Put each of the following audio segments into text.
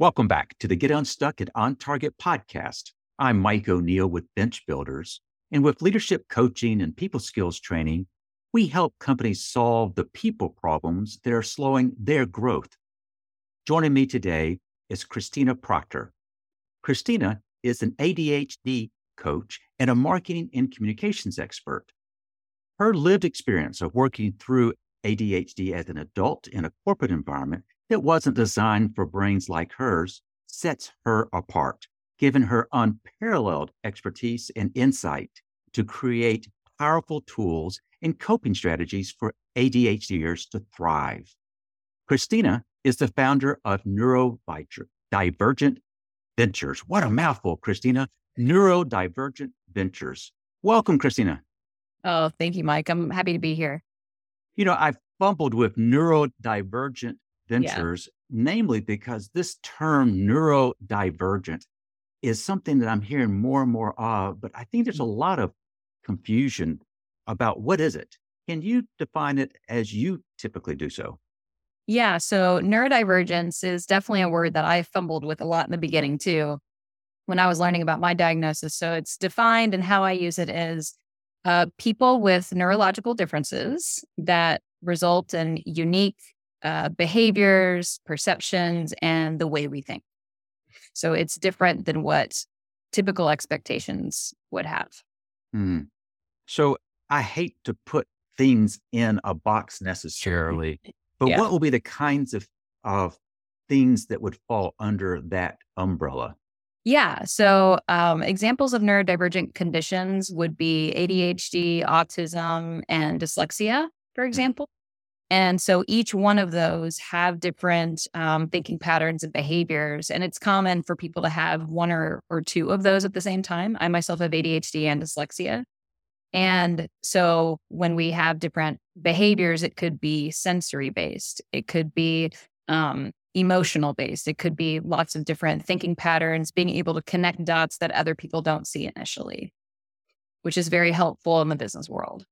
Welcome back to the Get Unstuck and On Target podcast. I'm Mike O'Neill with Bench Builders. And with leadership coaching and people skills training, we help companies solve the people problems that are slowing their growth. Joining me today is Kristina Proctor. Kristina is an ADHD coach and a marketing and communications expert. Her lived experience of working through ADHD as an adult in a corporate environment that wasn't designed for brains like hers sets her apart, giving her unparalleled expertise and insight to create powerful tools and coping strategies for ADHDers to thrive. Kristina is the founder of Neurodivergent Ventures. What a mouthful, Kristina. Neurodivergent Ventures. Welcome, Kristina. Oh, thank you, Mike. I'm happy to be here. You know, I've fumbled with neurodivergent ventures, yeah. namely because this term neurodivergent is something that I'm hearing more and more of, but I think there's a mm. lot of confusion about what is it. Can you define it as you typically do so? Yeah, so neurodivergence is definitely a word that I fumbled with a lot in the beginning too when I was learning about my diagnosis. So it's defined and how I use it is uh, people with neurological differences that result in unique uh, behaviors, perceptions, and the way we think. So it's different than what typical expectations would have. Mm. So I hate to put things in a box necessarily, but yeah. what will be the kinds of, of things that would fall under that umbrella? Yeah. So, um, examples of neurodivergent conditions would be ADHD, autism, and dyslexia, for mm. example. And so each one of those have different um, thinking patterns and behaviors. And it's common for people to have one or, or two of those at the same time. I myself have ADHD and dyslexia. And so when we have different behaviors, it could be sensory based, it could be um, emotional based, it could be lots of different thinking patterns, being able to connect dots that other people don't see initially, which is very helpful in the business world.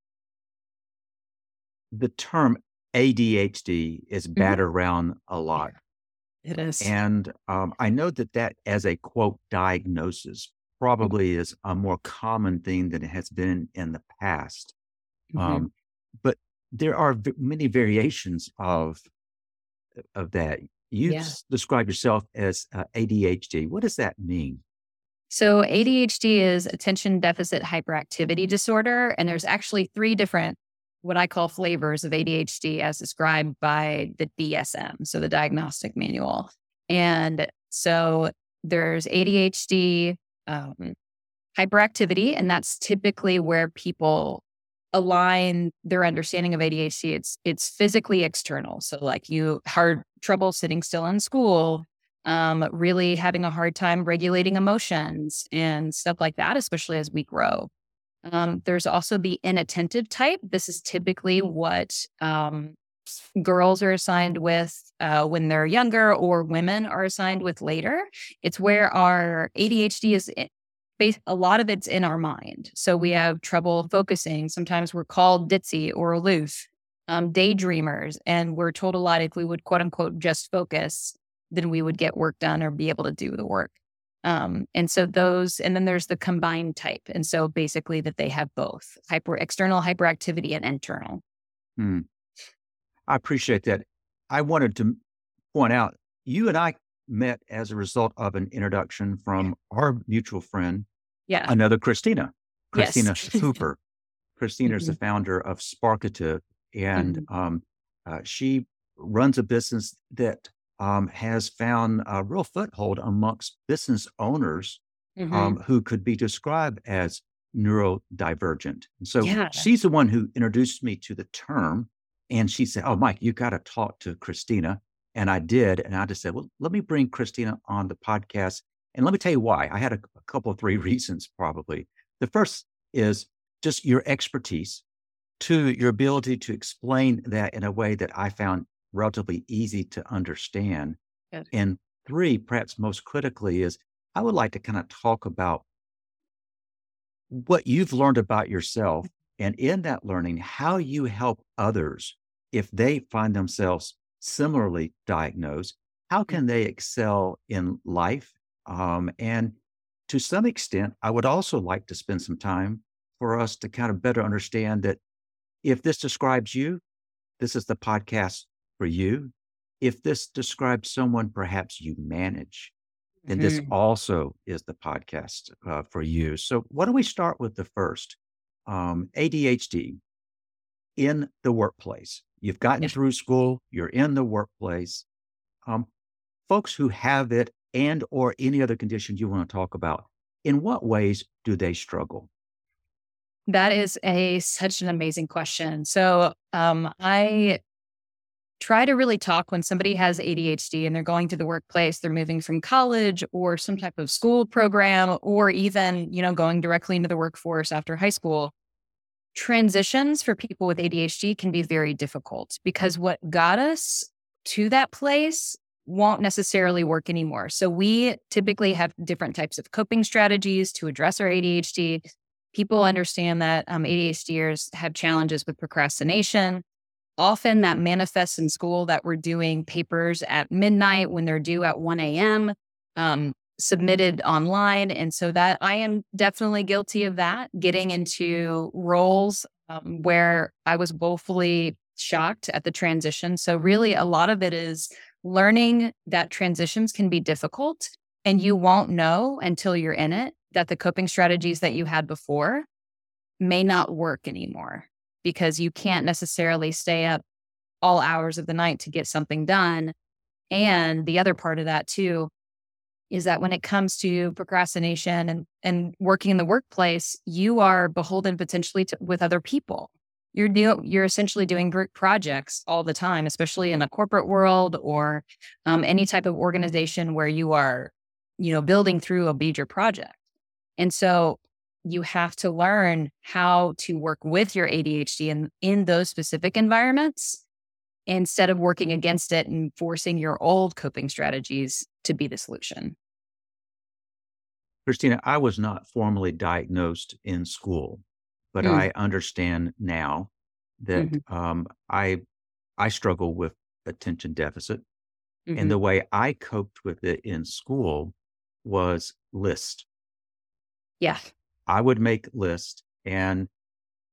The term ADHD is battered mm-hmm. around a lot. It is. And um, I know that that, as a quote, diagnosis, probably is a more common thing than it has been in the past. Mm-hmm. Um, but there are v- many variations of of that. You yeah. describe yourself as uh, ADHD. What does that mean? So, ADHD is attention deficit hyperactivity disorder. And there's actually three different what I call flavors of ADHD as described by the DSM, so the diagnostic manual. And so there's ADHD um, hyperactivity, and that's typically where people align their understanding of ADHD. It's it's physically external, so like you hard trouble sitting still in school, um, really having a hard time regulating emotions and stuff like that, especially as we grow. Um, there's also the inattentive type. This is typically what um, girls are assigned with uh, when they're younger or women are assigned with later. It's where our ADHD is. based, a lot of it's in our mind. So we have trouble focusing. Sometimes we're called ditzy or aloof, um, daydreamers. And we're told a lot if we would quote unquote just focus, then we would get work done or be able to do the work. Um, and so those, and then there's the combined type. And so basically that they have both hyper external hyperactivity and internal. Hmm. I appreciate that. I wanted to point out you and I met as a result of an introduction from our mutual friend, yeah, another Christina, Christina yes. Hooper. Christina is mm-hmm. the founder of Sparkative, and mm-hmm. um, uh, she runs a business that um, has found a real foothold amongst business owners mm-hmm. um, who could be described as neurodivergent. And so yeah. she's the one who introduced me to the term. And she said, Oh, Mike, you got to talk to Kristina. And I did. And I just said, Well, let me bring Kristina on the podcast. And let me tell you why. I had a, a couple of three reasons, probably. The first is just your expertise, two, your ability to explain that in a way that I found relatively easy to understand. Good. And three, perhaps most critically, is I would like to kind of talk about what you've learned about yourself. And in that learning, how you help others if they find themselves similarly diagnosed how can they excel in life? Um, and to some extent, I would also like to spend some time for us to kind of better understand that if this describes you, this is the podcast for you. If this describes someone perhaps you manage, then this Mhm. also is the podcast uh, for you. So, why don't we start with the first um, ADHD in the workplace? You've gotten Yeah. through school, you're in the workplace. Um, folks who have it and or any other condition you want to talk about, in what ways do they struggle? That is a such an amazing question. So, um, I try to really talk when somebody has ADHD and they're going to the workplace, they're moving from college or some type of school program, or even, you know, going directly into the workforce after high school. Transitions for people with ADHD can be very difficult because what got us to that place won't necessarily work anymore. So, we typically have different types of coping strategies to address our ADHD. People understand that um, ADHDers have challenges with procrastination. Often that manifests in school that we're doing papers at midnight when they're due at 1 a.m., um, submitted online. And so that I am definitely guilty of that, getting into roles um, where I was woefully shocked at the transition. So, really, a lot of it is learning that transitions can be difficult and you won't know until you're in it that the coping strategies that you had before may not work anymore because you can't necessarily stay up all hours of the night to get something done. And the other part of that too is that when it comes to procrastination and and working in the workplace, you are beholden potentially to, with other people. You're do, you're essentially doing group projects all the time, especially in a corporate world or um, any type of organization where you are, you know, building through a major project. And so you have to learn how to work with your ADHD in, in those specific environments instead of working against it and forcing your old coping strategies to be the solution. Kristina, I was not formally diagnosed in school, but Mm. I understand now that Mhm. um, I I struggle with attention deficit, and Mhm. the way I coped with it in school was list. Yeah. I would make lists and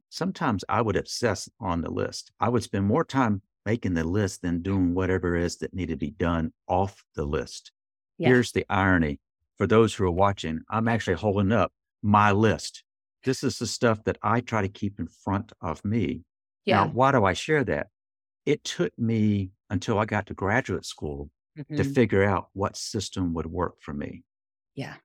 sometimes I would obsess on the list. I would spend more time making the list than doing whatever it is that needed to be done off the list. Yeah. Here's the irony for those who are watching, I'm actually holding up my list. This is the stuff that I try to keep in front of me. Now, Yeah. why do I share that? It took me until I got to graduate school to Mhm. figure out what system would work for me. Yeah.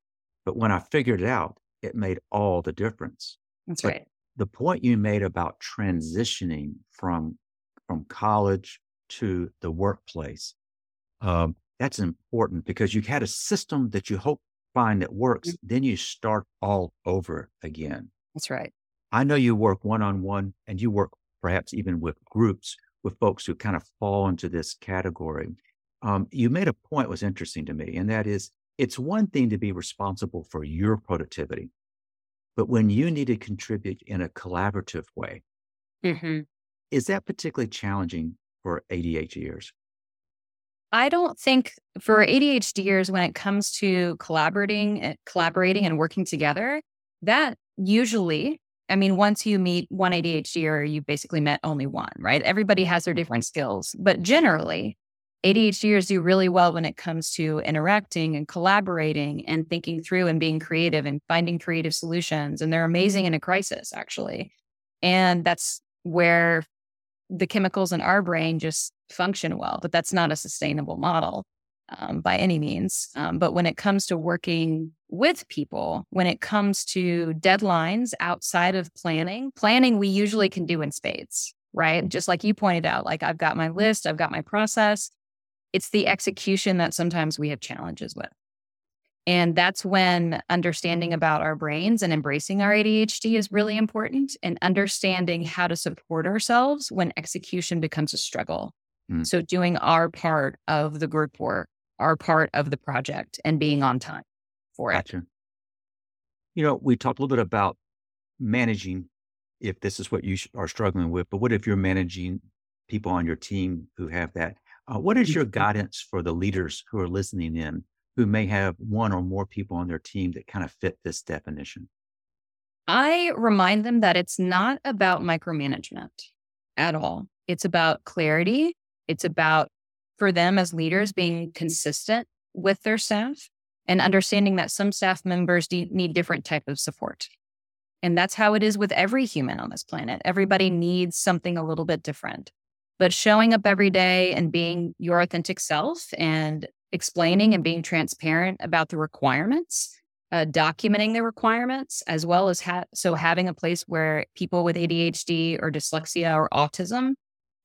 But when I figured it out, it made all the difference. That's But right. the point you made about transitioning from from college to the workplace, um, that's important because you had a system that you hope find that works. Mm. Then you start all over again. That's right. I know you work one on one, and you work perhaps even with groups with folks who kind of fall into this category. Um, you made a point was interesting to me, and that is it's one thing to be responsible for your productivity, but when you need to contribute in a collaborative way, Mhm. is that particularly challenging for ADHDers? I don't think for ADHDers, when it comes to collaborating, eh, collaborating and working together, that usually, I mean, once you meet one ADHD ADHDer, you basically met only one, right? Everybody has their different skills, but generally, ADHDers do really well when it comes to interacting and collaborating and thinking through and being creative and finding creative solutions. And they're amazing in a crisis, actually. And that's where the chemicals in our brain just function well, but that's not a sustainable model um, by any means. Um, but when it comes to working with people, when it comes to deadlines outside of planning, planning we usually can do in spades, right? Just like you pointed out, like I've got my list, I've got my process. It's the execution that sometimes we have challenges with. And that's when understanding about our brains and embracing our ADHD is really important and understanding how to support ourselves when execution becomes a struggle. Mm. So, doing our part of the group work, our part of the project, and being on time for it. Gotcha. You know, we talked a little bit about managing if this is what you are struggling with, but what if you're managing people on your team who have that? Uh, what is your Mhm. guidance for the leaders who are listening in who may have one or more people on their team that kind of fit this definition? I remind them that it's not about micromanagement at all. It's about clarity. It's about, for them as leaders, being consistent with their staff and understanding that some staff members de- need different type of support. And that's how it is with every human on this planet. Everybody needs something a little bit different. But showing up every day and being your authentic self and explaining and being transparent about the requirements uh, documenting the requirements as well as ha- so having a place where people with ADHD or dyslexia or autism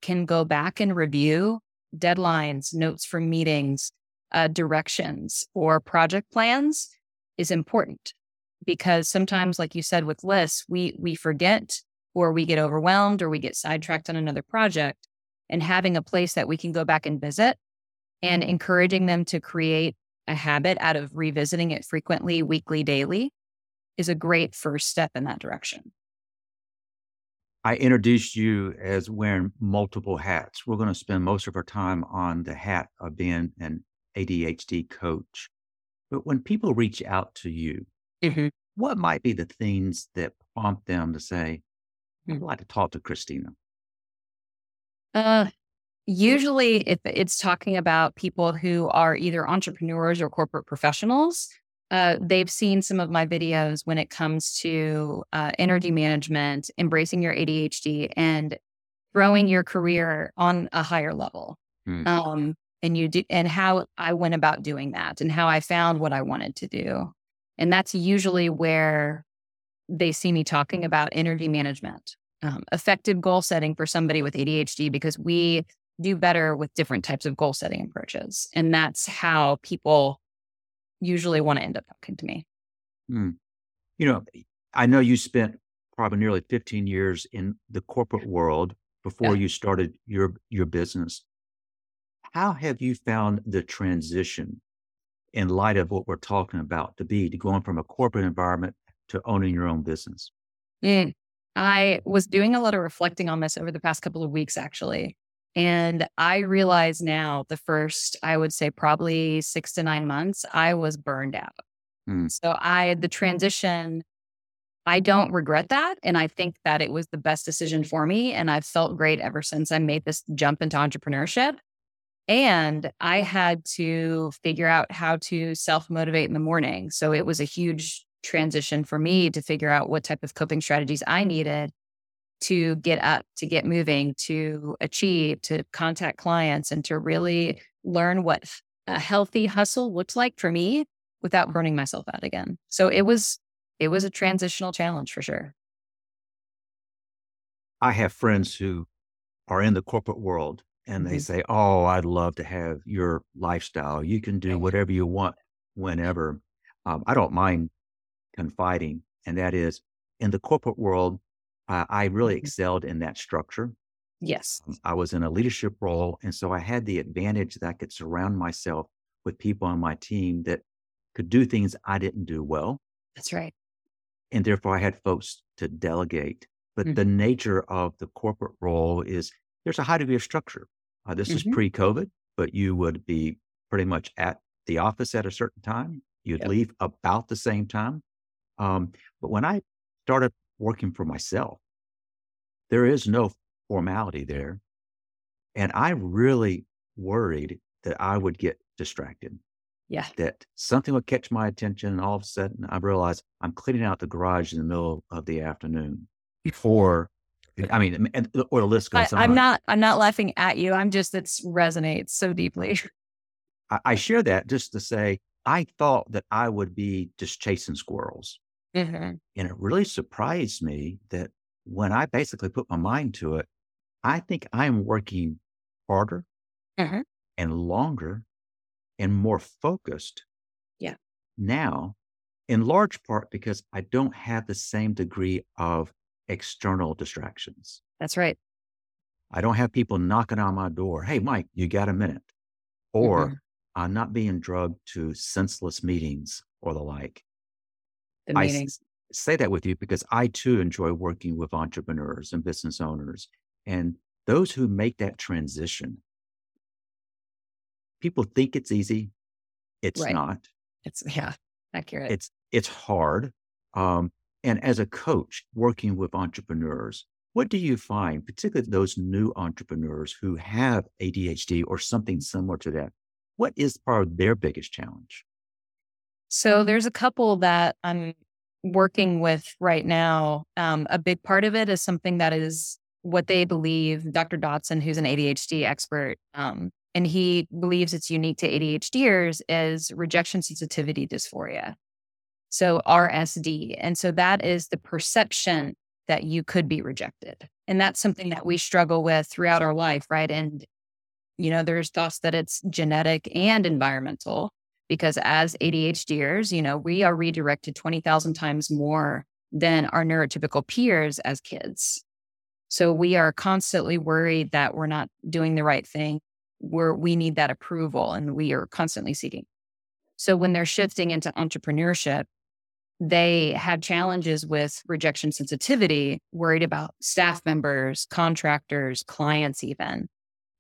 can go back and review deadlines, notes from meetings, uh, directions, or project plans is important. Because sometimes, like you said with lists, we we forget or we get overwhelmed or we get sidetracked on another project, and having a place that we can go back and visit and encouraging them to create a habit out of revisiting it frequently, weekly, daily is a great first step in that direction. I introduced you as wearing multiple hats. We're going to spend most of our time on the hat of being an ADHD coach. But when people reach out to you, Mm-hmm. what might be the things that prompt them to say, I'd like to talk to Kristina? Uh, usually, if it's talking about people who are either entrepreneurs or corporate professionals, uh, they've seen some of my videos when it comes to uh, energy management, embracing your ADHD, and growing your career on a higher level. Hmm. Um, and you do, and how I went about doing that, and how I found what I wanted to do, and that's usually where they see me talking about energy management, um, effective goal setting for somebody with ADHD, because we do better with different types of goal setting approaches. And that's how people usually want to end up talking to me. Hmm. You know, I know you spent probably nearly 15 years in the corporate world before Yeah. you started your your business. How have you found the transition in light of what we're talking about to be to going from a corporate environment to owning your own business? Mm. I was doing a lot of reflecting on this over the past couple of weeks, actually. And I realize now the first, I would say, probably six to nine months, I was burned out. Hmm. So I, the transition, I don't regret that. And I think that it was the best decision for me. And I've felt great ever since I made this jump into entrepreneurship. And I had to figure out how to self motivate in the morning. So it was a huge transition for me to figure out what type of coping strategies I needed to get up, to get moving, to achieve, to contact clients, and to really learn what a healthy hustle looked like for me without burning myself out again. So it was it was a transitional challenge for sure. I have friends who are in the corporate world and they Mhm. say, Oh, I'd love to have your lifestyle. You can do whatever you want whenever. Um, I don't mind confiding, and that is in the corporate world, uh, I really Mhm. excelled in that structure. Yes. Um, I was in a leadership role. And so I had the advantage that I could surround myself with people on my team that could do things I didn't do well. That's right. And therefore, I had folks to delegate. But Mhm. the nature of the corporate role is there's a high degree of structure. Uh, this is Mhm. pre COVID, but you would be pretty much at the office at a certain time. You'd Yep. leave about the same time. Um, but when I started working for myself, there is no formality there. And I really worried that I would get distracted, Yeah. that something would catch my attention. And all of a sudden, I realized I'm cleaning out the garage in the middle of the afternoon. Or, I mean, and, or the list I, goes on. I'm not I'm not laughing at you. I'm just it resonates so deeply. I, I share that just to say, I thought that I would be just chasing squirrels. Mhm. And it really surprised me that when I basically put my mind to it, I think I'm working harder Mhm. and longer and more focused. Yeah. Now, in large part because I don't have the same degree of external distractions. That's right. I don't have people knocking on my door. Hey, Mike, you got a minute? Or Mhm. I'm not being drugged to senseless meetings or the like. The I s- say that with you because I too enjoy working with entrepreneurs and business owners and those who make that transition people think it's easy. It's Right. not. It's, yeah, accurate. It's it's hard. Um, and as a coach working with entrepreneurs, what do you find, particularly those new entrepreneurs who have ADHD or something similar to that? What is part of their biggest challenge? So there's a couple that I'm working with right now. Um, a big part of it is something that is what they believe. Dr. Dodson, who's an ADHD expert, um, and he believes it's unique to ADHDers, is rejection sensitivity dysphoria. So RSD. And so that is the perception that you could be rejected. And that's something that we struggle with throughout our life, right? And, you know, there's thoughts that it's genetic and environmental because as ADHDers, you know, we are redirected 20,000 times more than our neurotypical peers as kids. So we are constantly worried that we're not doing the right thing. We're, we need that approval and we are constantly seeking. So when they're shifting into entrepreneurship, they had challenges with rejection sensitivity, worried about staff members, contractors, clients, even.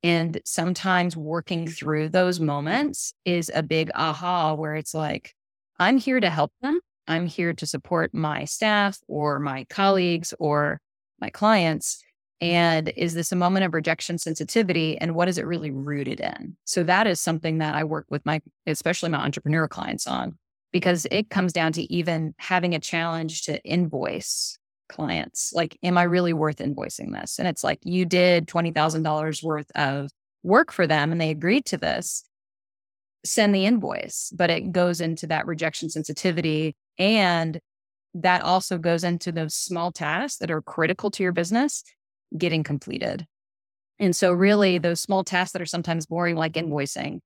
And sometimes working through those moments is a big aha where it's like, I'm here to help them. I'm here to support my staff or my colleagues or my clients. And is this a moment of rejection sensitivity? And what is it really rooted in? So that is something that I work with my, especially my entrepreneur clients on, because it comes down to even having a challenge to invoice clients. Like, am I really worth invoicing this? And it's like, you did $20,000 worth of work for them and they agreed to this. Send the invoice, but it goes into that rejection sensitivity. And that also goes into those small tasks that are critical to your business getting completed. And so, really, those small tasks that are sometimes boring, like invoicing,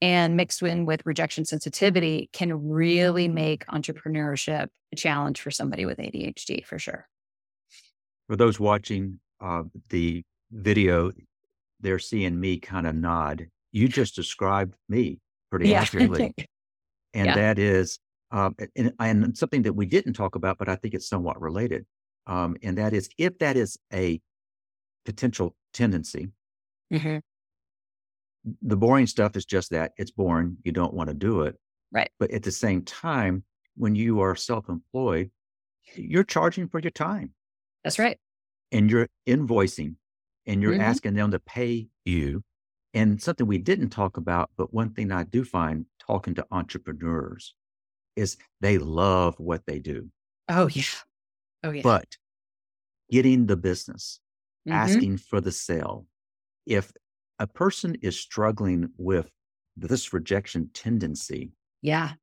and mixed in with rejection sensitivity can really make entrepreneurship a challenge for somebody with ADHD for sure. For those watching uh, the video, they're seeing me kind of nod. You just described me pretty accurately. And Yeah. that is, um, and, and something that we didn't talk about, but I think it's somewhat related. Um, and that is if that is a potential tendency, Mhm. the boring stuff is just that it's boring. You don't want to do it. Right. But at the same time, when you are self employed, you're charging for your time That's right. and you're invoicing and you're Mhm. asking them to pay you. And something we didn't talk about, but one thing I do find talking to entrepreneurs is they love what they do, Oh, yeah. Oh, yeah. but getting the business, Mhm. asking for the sale. If a person is struggling with this rejection tendency, Yeah,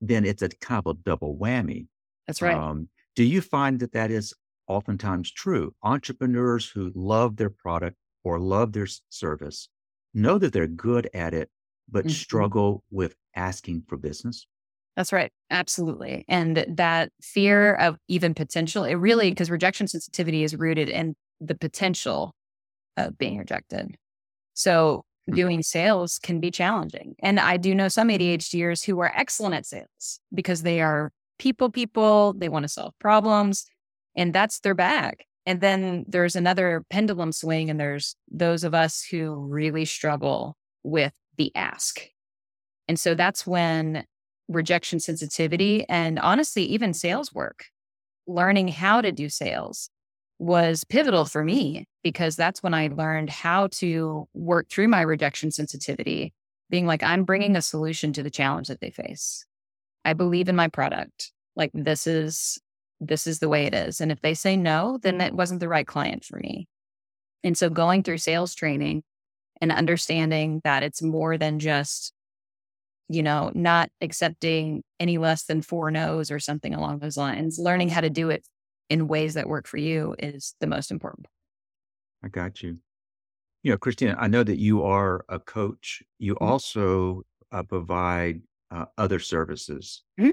then it's a kind of a double whammy. that's right. Um, do you find that that is oftentimes true? Entrepreneurs who love their product or love their service know that they're good at it, but Mhm. struggle with asking for business. That's right. Absolutely. And that fear of even potential, it really, because rejection sensitivity is rooted in the potential of being rejected. So Hmm. doing sales can be challenging. And I do know some ADHDers who are excellent at sales because they are people people, they want to solve problems, and that's their bag. And then there's another pendulum swing, and there's those of us who really struggle with the ask. And so that's when rejection sensitivity and honestly, even sales work, learning how to do sales was pivotal for me because that's when I learned how to work through my rejection sensitivity, being like, I'm bringing a solution to the challenge that they face. I believe in my product. Like this is this is the way it is. And if they say no, then it wasn't the right client for me. And so going through sales training and understanding that it's more than just you know, not accepting any less than four no's or something along those lines. Learning how to do it in ways that work for you is the most important. I got you. You know, Kristina, I know that you are a coach. You Mhm. also uh, provide uh, other services. Mhm.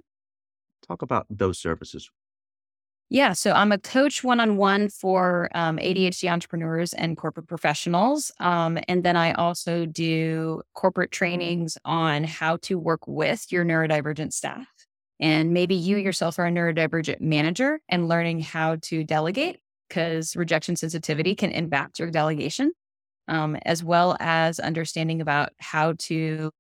Talk about those services. Yeah, so I'm a coach one on one for um, ADHD entrepreneurs and corporate professionals. Um, and then I also do corporate trainings on how to work with your neurodivergent staff. And maybe you yourself are a neurodivergent manager and learning how to delegate because rejection sensitivity can impact your delegation. um, as well as understanding about how to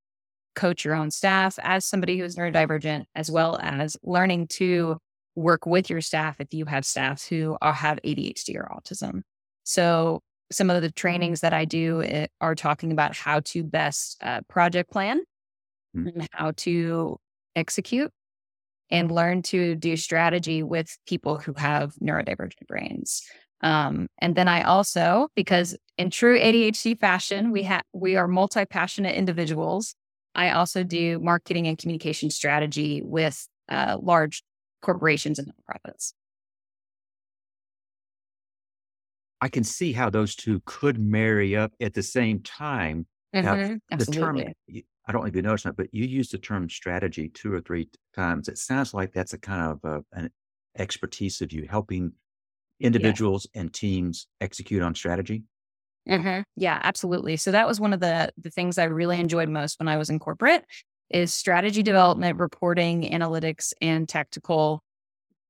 coach your own staff as somebody who's neurodivergent, as well as learning to work with your staff if you have staff who are, have ADHD or autism. So some of the trainings that I do eh, are talking about how to best uh, project plan mm-hmm. and how to execute and learn to do strategy with people who have neurodivergent brains. Um, and then I also, because in true ADHD fashion, we have we are multi-passionate individuals. I also do marketing and communication strategy with uh, large corporations and nonprofits. I can see how those two could marry up at the same time. Mm-hmm. the term, I don't know if you noticed that, but you used the term strategy two or three times. It sounds like that's a kind of a, an expertise of you helping individuals yeah. and teams execute on strategy. Mm-hmm. Yeah, absolutely. So that was one of the the things I really enjoyed most when I was in corporate is strategy development, reporting, analytics, and tactical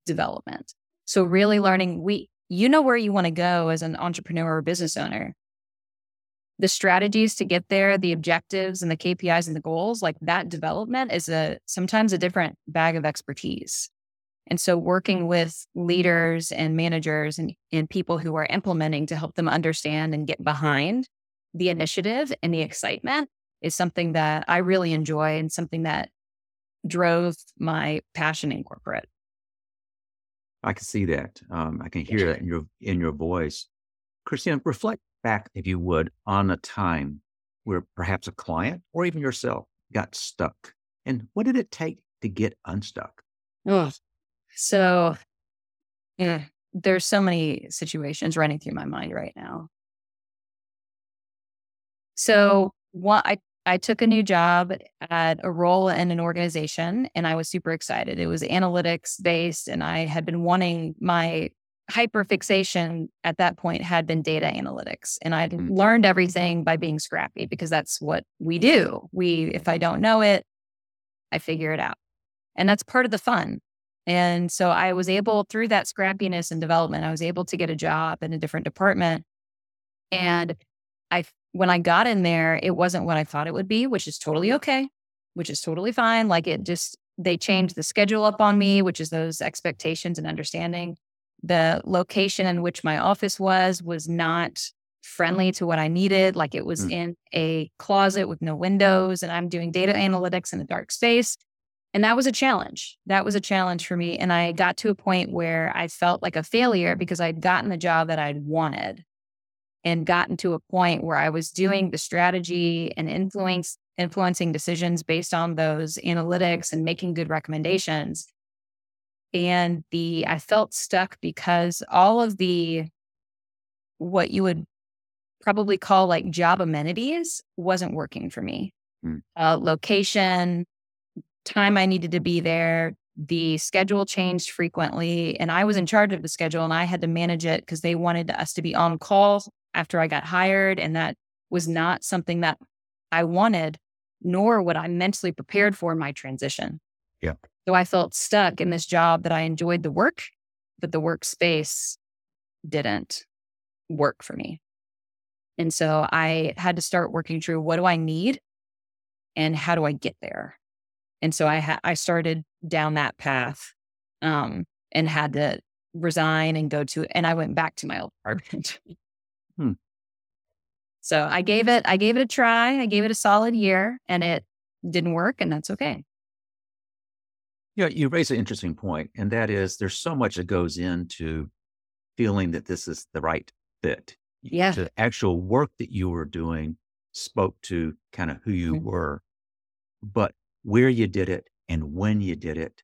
development. So really learning we you know where you want to go as an entrepreneur or business owner. The strategies to get there, the objectives and the KPIs and the goals, like that development is a sometimes a different bag of expertise. And so working with leaders and managers and, and people who are implementing to help them understand and get behind the initiative and the excitement is something that I really enjoy and something that drove my passion in corporate. I can see that. Um, I can hear that in your in your voice. Kristina, reflect back, if you would, on a time where perhaps a client or even yourself got stuck. And what did it take to get unstuck? Oh, so yeah, there's so many situations running through my mind right now. So what I I took a new job at a role in an organization and I was super excited. It was analytics based and I had been wanting my hyper fixation at that point had been data analytics and I'd mm. learned everything by being scrappy because that's what we do. We if I don't know it, I figure it out. And that's part of the fun. And so I was able through that scrappiness and development, I was able to get a job in a different department and I when I got in there, it wasn't what I thought it would be, which is totally okay, which is totally fine. Like it just, they changed the schedule up on me, which is those expectations and understanding. The location in which my office was was not friendly to what I needed. Like it was mm. in a closet with no windows, and I'm doing data analytics in a dark space. And that was a challenge. That was a challenge for me. And I got to a point where I felt like a failure because I'd gotten the job that I'd wanted and gotten to a point where I was doing the strategy and influence influencing decisions based on those analytics and making good recommendations. And the I felt stuck because all of the what you would probably call like job amenities wasn't working for me. Mm. Uh, location, time I needed to be there, the schedule changed frequently, and I was in charge of the schedule and I had to manage it because they wanted us to be on call after I got hired. And that was not something that I wanted, nor what I mentally prepared for my transition. Yeah. So I felt stuck in this job that I enjoyed the work, but the workspace didn't work for me. And so I had to start working through what do I need and how do I get there? And so I ha- I started down that path um, and had to resign and go to and I went back to my old apartment. Hmm. So I gave it, I gave it a try. I gave it a solid year and it didn't work and that's okay. Yeah, you raise an interesting point, and that is there's so much that goes into feeling that this is the right fit. Yeah. The actual work that you were doing spoke to kind of who you mm-hmm. were, but where you did it and when you did it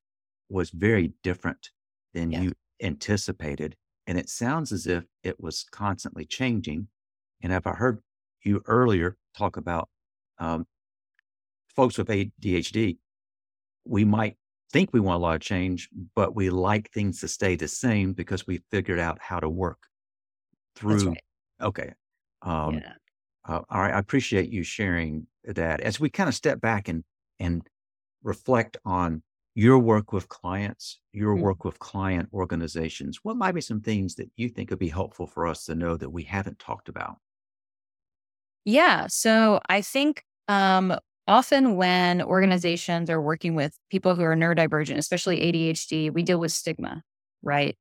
was very different than yeah. you anticipated. And it sounds as if it was constantly changing. And if I heard you earlier talk about um, folks with ADHD, we might think we want a lot of change, but we like things to stay the same because we figured out how to work through. Right. Okay. Um, yeah. uh, all right. I appreciate you sharing that. As we kind of step back and and reflect on your work with clients, your mm-hmm. work with client organizations, what might be some things that you think would be helpful for us to know that we haven't talked about? Yeah. So I think um, often when organizations are working with people who are neurodivergent, especially ADHD, we deal with stigma, right?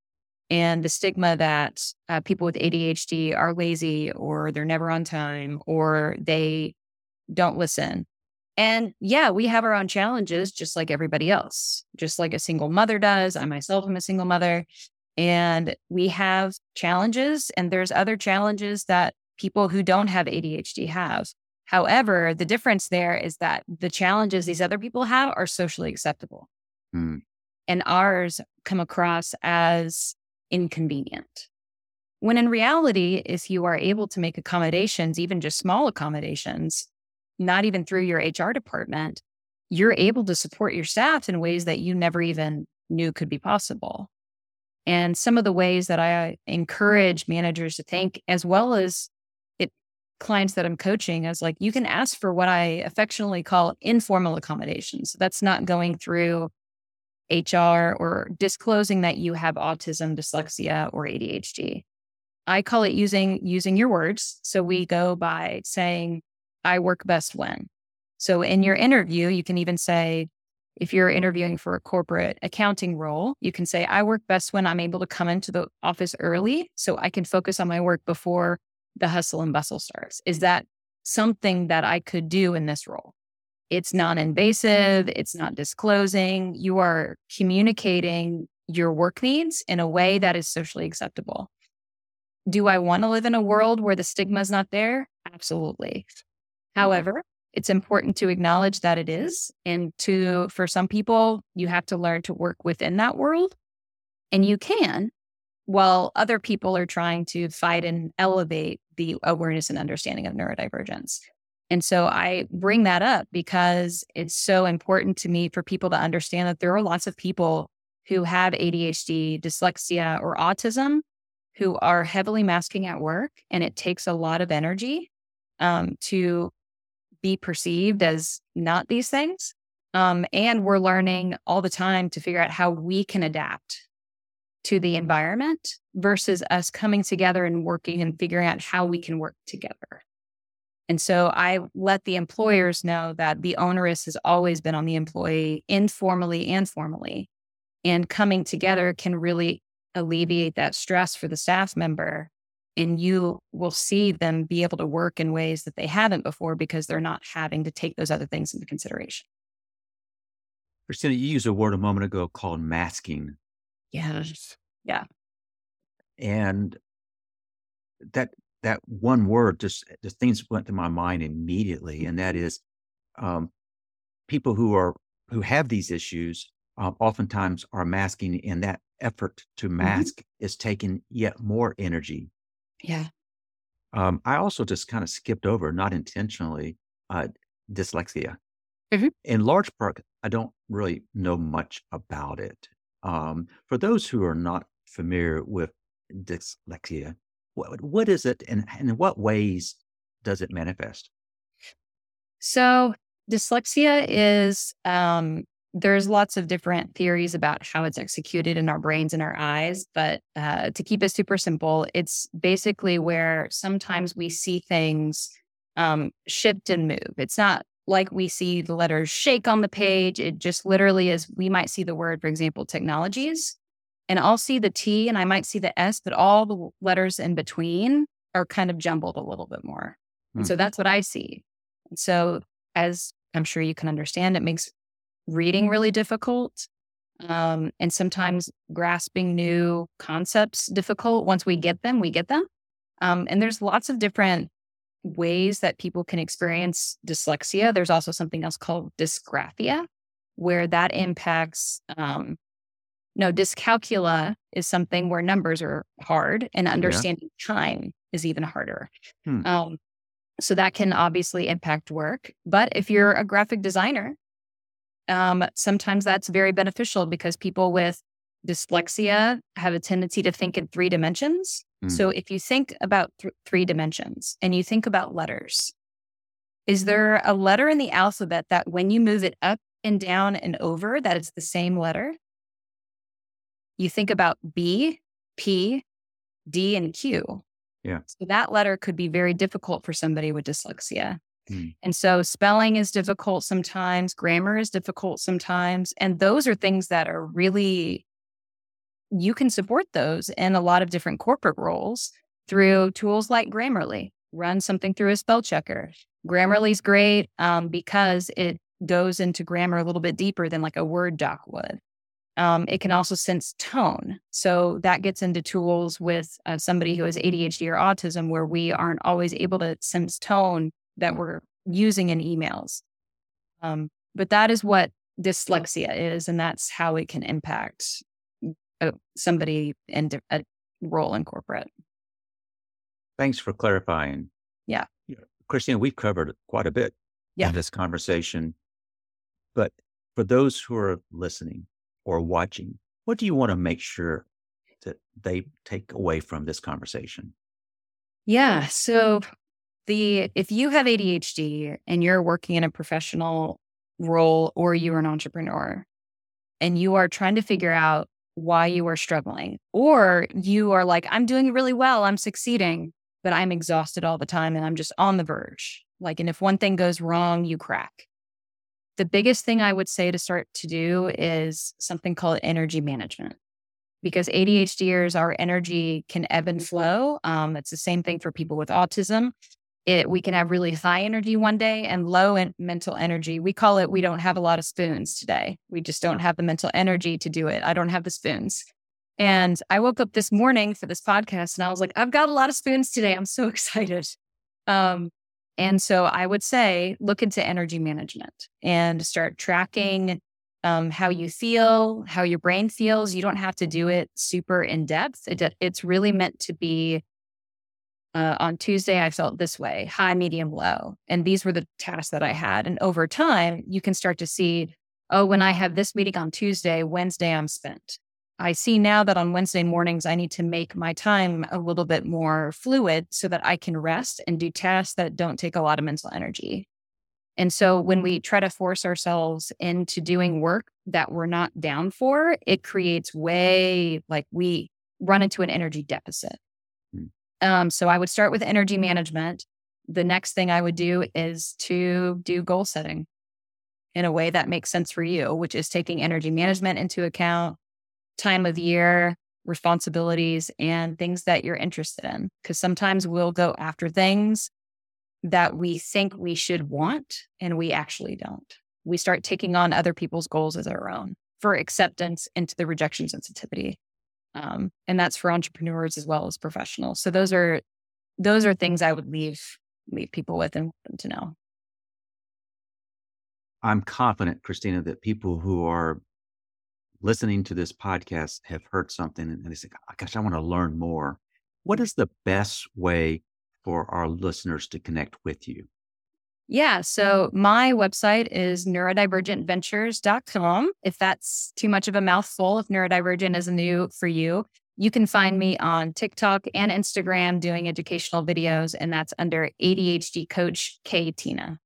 And the stigma that uh, people with ADHD are lazy or they're never on time or they don't listen. And yeah, we have our own challenges just like everybody else, just like a single mother does. I myself am a single mother. And we have challenges, and there's other challenges that people who don't have ADHD have. However, the difference there is that the challenges these other people have are socially acceptable. Mm. And ours come across as inconvenient. When in reality, if you are able to make accommodations, even just small accommodations, not even through your HR department, you're able to support your staff in ways that you never even knew could be possible. And some of the ways that I encourage managers to think, as well as it clients that I'm coaching, is like you can ask for what I affectionately call informal accommodations. That's not going through HR or disclosing that you have autism, dyslexia, or ADHD. I call it using using your words. So we go by saying, I work best when. So in your mm-hmm. interview, you can even say, if you're interviewing for a corporate accounting role, you can say, I work best when I'm able to come into the office early so I can focus on my work before the hustle and bustle starts. Is that something that I could do in this role? It's non invasive, mm-hmm. it's not disclosing. You are communicating your work needs in a way that is socially acceptable. Do I want to live in a mm-hmm. world where the stigma is not there? Absolutely. However, it's important to acknowledge that it is. And to, for some people, you have to learn to work within that world. And you can, while other people are trying to fight and elevate the awareness and understanding of neurodivergence. And so I bring that up because it's so important to me for people to understand that there are lots of people who have ADHD, dyslexia, or autism who are heavily masking at work. And it takes a lot of energy um, to be perceived as not these things. Um, and we're learning all the time to figure out how we can adapt to the environment versus us coming together and working and figuring out how we can work together. And so I let the employers know that the onerous has always been on the employee, informally and formally. And coming together can really alleviate that stress for the staff member. And you will see them be able to work in ways that they haven't before because they're not having to take those other things into consideration. Kristina, you used a word a moment ago called masking. Yes. Yeah. And that that one word just the things went to my mind immediately, and that is um, people who are who have these issues uh, oftentimes are masking, and that effort to mm-hmm. mask mm-hmm. is taking yet more energy. Yeah. Um, I also just kind of skipped over, not intentionally, uh, dyslexia. Mm-hmm. In large part, I don't really know much about it. Um, for those who are not familiar with dyslexia, what, what is it and, and in what ways does it manifest? So, dyslexia is um, there's lots of different theories about how it's executed in our brains and our eyes, but uh, to keep it super simple, it's basically where sometimes we see things um, shift and move. It's not like we see the letters shake on the page. It just literally is, we might see the word, for example, technologies, and I'll see the T and I might see the S, but all the letters in between are kind of jumbled a little bit more. Mm. And so hmm. that's what I see. And so, as I'm sure you can understand, it makes reading really difficult. Um, and sometimes grasping new concepts difficult. Once we get them, we get them. Um, and there's lots of different ways that people can experience dyslexia. There's also something else called dysgraphia, where that impacts um, no, dyscalculia is something where numbers are hard and understanding yeah. time is even harder. Hmm. Um, so that can obviously impact work. But if you're a graphic designer, um, sometimes that's very beneficial because people with dyslexia have a tendency to think in three dimensions. Hmm. So if you think about th- three dimensions and you think about letters, is there a letter in the alphabet that when you move it up and down and over, that it's the same letter? you think about B, P, D, and Q. Yeah. So that letter could be very difficult for somebody with dyslexia. Mm. And so spelling is difficult sometimes, grammar is difficult sometimes. And those are things that are really, you can support those in a lot of different corporate roles through tools like Grammarly. Run something through a spell checker. Grammarly's great um, because it goes into grammar a little bit deeper than like a Word doc would. Um, it can also sense tone. So that gets into tools with uh, somebody who has ADHD or autism where we aren't always able to sense tone that we're using in emails. Um, but that is what dyslexia is, and that's how it can impact uh, somebody in a role in corporate. Thanks for clarifying. Yeah. Kristina, we've covered quite a bit Yeah. in this conversation. But for those who are listening or watching, what do you want to make sure that they take away from this conversation? Yeah. So the if you have ADHD and you're working in a professional role or you're an entrepreneur and you are trying to figure out why you are struggling or you are like I'm doing really well, I'm succeeding, but I'm exhausted all the time and I'm just on the verge. Like and if one thing goes wrong, you crack. The biggest thing I would say to start to do is something called energy management because ADHDers, our energy can ebb and flow. Um, it's the same thing for people with autism. It we can have really high energy one day and low in mental energy. We call it we don't have a lot of spoons today. We just don't have the mental energy to do it. I don't have the spoons. And I woke up this morning for this podcast and I was like, I've got a lot of spoons today. I'm so excited. Um, and so I would say look into energy management and start tracking um, how you feel, how your brain feels. You don't have to do it super in depth. It, it's really meant to be uh, on Tuesday, I felt this way high, medium, low. And these were the tasks that I had. And over time, you can start to see, oh, when I have this meeting on Tuesday, Wednesday, I'm spent. I see now that on Wednesday mornings, I need to make my time a little bit more fluid so that I can rest and do tasks that don't take a lot of mental energy. And so when we try to force ourselves into doing work that we're not down for, it creates way like we run into an energy deficit. Um, so I would start with energy management. The next thing I would do is to do goal setting in a way that makes sense for you, which is taking energy management into account, time of year, responsibilities, and things that you're interested in. Because sometimes we'll go after things that we think we should want and we actually don't. We start taking on other people's goals as our own for acceptance into the rejection sensitivity. Um, and that's for entrepreneurs as well as professionals. So those are those are things I would leave leave people with and want them to know. I'm confident, Kristina, that people who are listening to this podcast have heard something and they say, oh, gosh, I want to learn more. What is the best way for our listeners to connect with you? Yeah. So my website is neurodivergentventures.com. If that's too much of a mouthful, if neurodivergent is new for you, you can find me on TikTok and Instagram doing educational videos, and that's under ADHD Coach K Tina.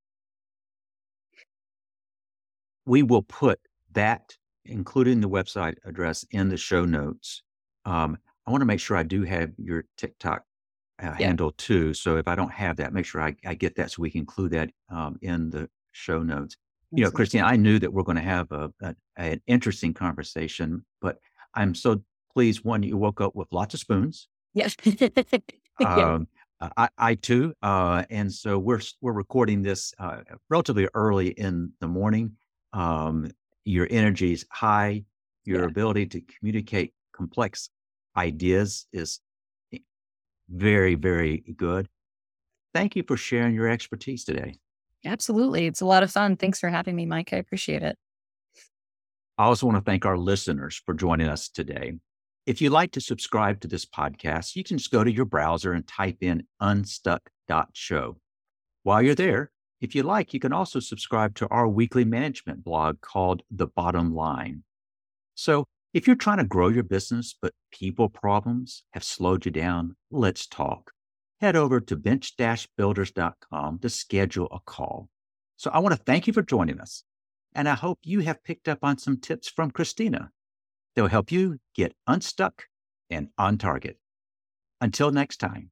We will put that, including the website address, in the show notes. Um, I want to make sure I do have your TikTok uh, Yeah. handle too. So if I don't have that, make sure I, I get that so we can include that um, in the show notes. You know, Christine, I knew that we're going to have a, a, an interesting conversation, but I'm so pleased. One, you woke up with lots of spoons. Yes. Yeah. Um, I, I too, uh, and so we're we're recording this uh, relatively early in the morning. Um, your energy is high. Your Yeah. ability to communicate complex ideas is very very good. Thank you for sharing your expertise today. Absolutely. It's a lot of fun. Thanks for having me, Mike. I appreciate it. I also want to thank our listeners for joining us today. If you'd like to subscribe to this podcast, you can just go to your browser and type in unstuck.show. While you're there, if you like, you can also subscribe to our weekly management blog called The Bottom Line. So if you're trying to grow your business, but people problems have slowed you down, let's talk. Head over to bench-builders.com to schedule a call. So I want to thank you for joining us. And I hope you have picked up on some tips from Kristina that will help you get unstuck and on target. Until next time.